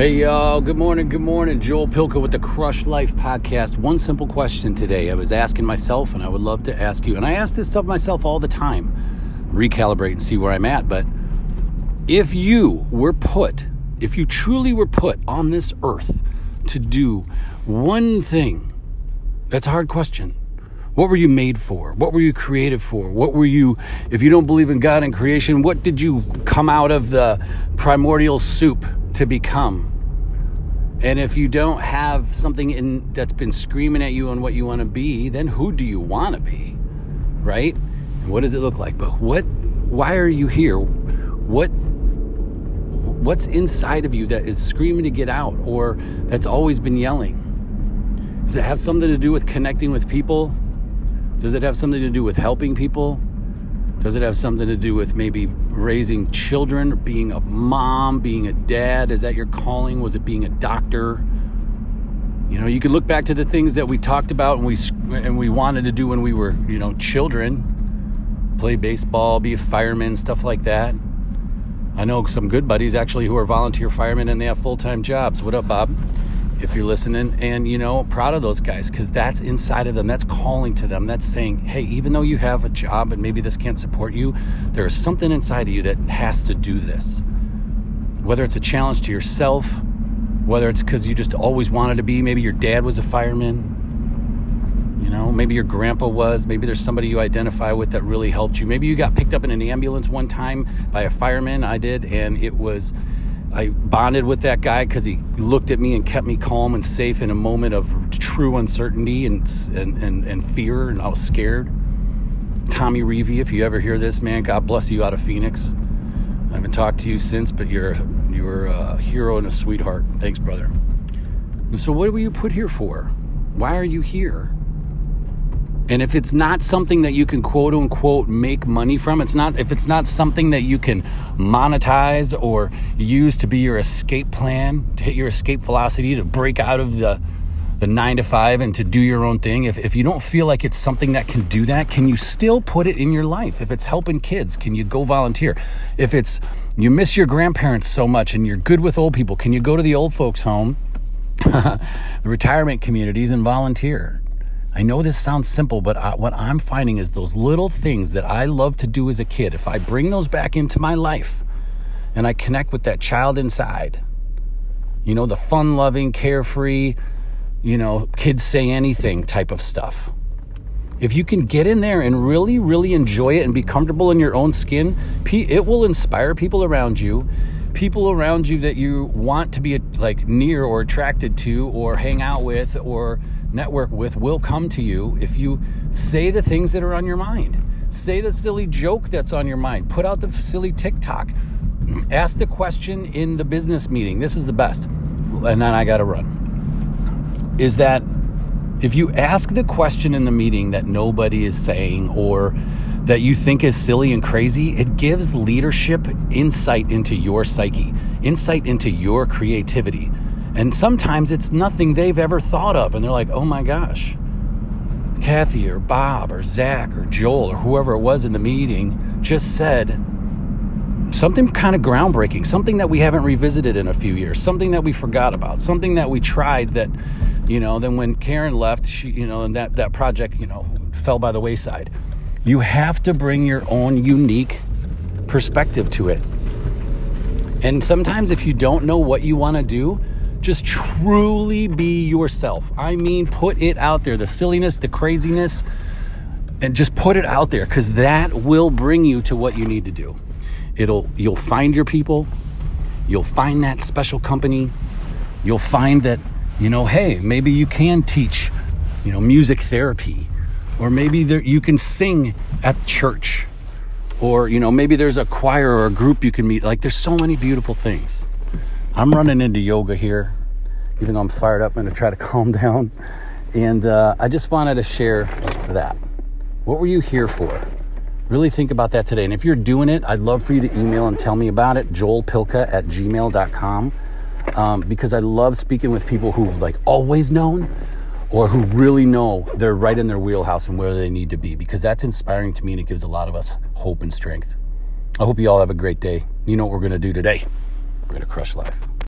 Hey y'all, good morning, good morning. Joel Pilka with the Crush Life podcast. One simple question today. I was asking myself, and I would love to ask you, and I ask this of myself all the time, recalibrate and see where I'm at. But if you were put, if you truly were put on this earth to do one thing, that's a hard question. What were you made for? What were you created for? What were you, if you don't believe in God and creation, what did you come out of the primordial soup to become? And if you don't have something in that's been screaming at you on what you want to be, then who do you want to be? Right? And what does it look like? But what why are you here? What what's inside of you that is screaming to get out or that's always been yelling? Does it have something to do with connecting with people? Does it have something to do with helping people? Does it have something to do with maybe raising children, being a mom, being a dad? Is that your calling? Was it being a doctor? You know, you can look back to the things that we talked about and we and we wanted to do when we were, you know, children. Play baseball, be a fireman, stuff like that. I know some good buddies actually who are volunteer firemen and they have full-time jobs. What up, Bob? If you're listening and you know proud of those guys because that's inside of them that's calling to them that's saying hey even though you have a job and maybe this can't support you there is something inside of you that has to do this. Whether it's a challenge to yourself whether it's because you just always wanted to be maybe your dad was a fireman you know maybe your grandpa was maybe there's somebody you identify with that really helped you. Maybe you got picked up in an ambulance one time by a fireman i did and it was I bonded with that guy because he looked at me and kept me calm and safe in a moment of true uncertainty and, and, and, and fear, and I was scared. Tommy Reevy, if you ever hear this, man, God bless you out of Phoenix. I haven't talked to you since, but you're you're a hero and a sweetheart. Thanks, brother. And so, what were you put here for? Why are you here? And if it's not something that you can quote unquote make money from, it's not if it's not something that you can monetize or use to be your escape plan, to hit your escape velocity, to break out of the the nine to five and to do your own thing. If, if you don't feel like it's something that can do that, can you still put it in your life? If it's helping kids, can you go volunteer? If it's you miss your grandparents so much and you're good with old people, can you go to the old folks' home, the retirement communities, and volunteer? I know this sounds simple, but I, what I'm finding is those little things that I love to do as a kid, if I bring those back into my life and I connect with that child inside, you know, the fun loving, carefree, you know, kids say anything type of stuff. If you can get in there and really, really enjoy it and be comfortable in your own skin, it will inspire people around you people around you that you want to be like near or attracted to or hang out with or network with will come to you if you say the things that are on your mind. Say the silly joke that's on your mind. Put out the silly TikTok. Ask the question in the business meeting. This is the best. And then I got to run. Is that if you ask the question in the meeting that nobody is saying or that you think is silly and crazy, it gives leadership insight into your psyche, insight into your creativity. And sometimes it's nothing they've ever thought of. And they're like, oh my gosh, Kathy or Bob or Zach or Joel or whoever it was in the meeting just said something kind of groundbreaking, something that we haven't revisited in a few years, something that we forgot about, something that we tried that, you know, then when Karen left, she, you know, and that, that project, you know, fell by the wayside. You have to bring your own unique perspective to it. And sometimes if you don't know what you want to do, just truly be yourself. I mean, put it out there the silliness, the craziness, and just put it out there because that will bring you to what you need to do. It'll, you'll find your people, you'll find that special company, you'll find that, you know, hey, maybe you can teach, you know, music therapy, or maybe there, you can sing at church, or, you know, maybe there's a choir or a group you can meet. Like, there's so many beautiful things. I'm running into yoga here, even though I'm fired up. I'm going to try to calm down. And uh, I just wanted to share that. What were you here for? Really think about that today. And if you're doing it, I'd love for you to email and tell me about it, joelpilka at gmail.com. Um, because I love speaking with people who've like always known or who really know they're right in their wheelhouse and where they need to be because that's inspiring to me and it gives a lot of us hope and strength. I hope you all have a great day. You know what we're going to do today? We're gonna crush life.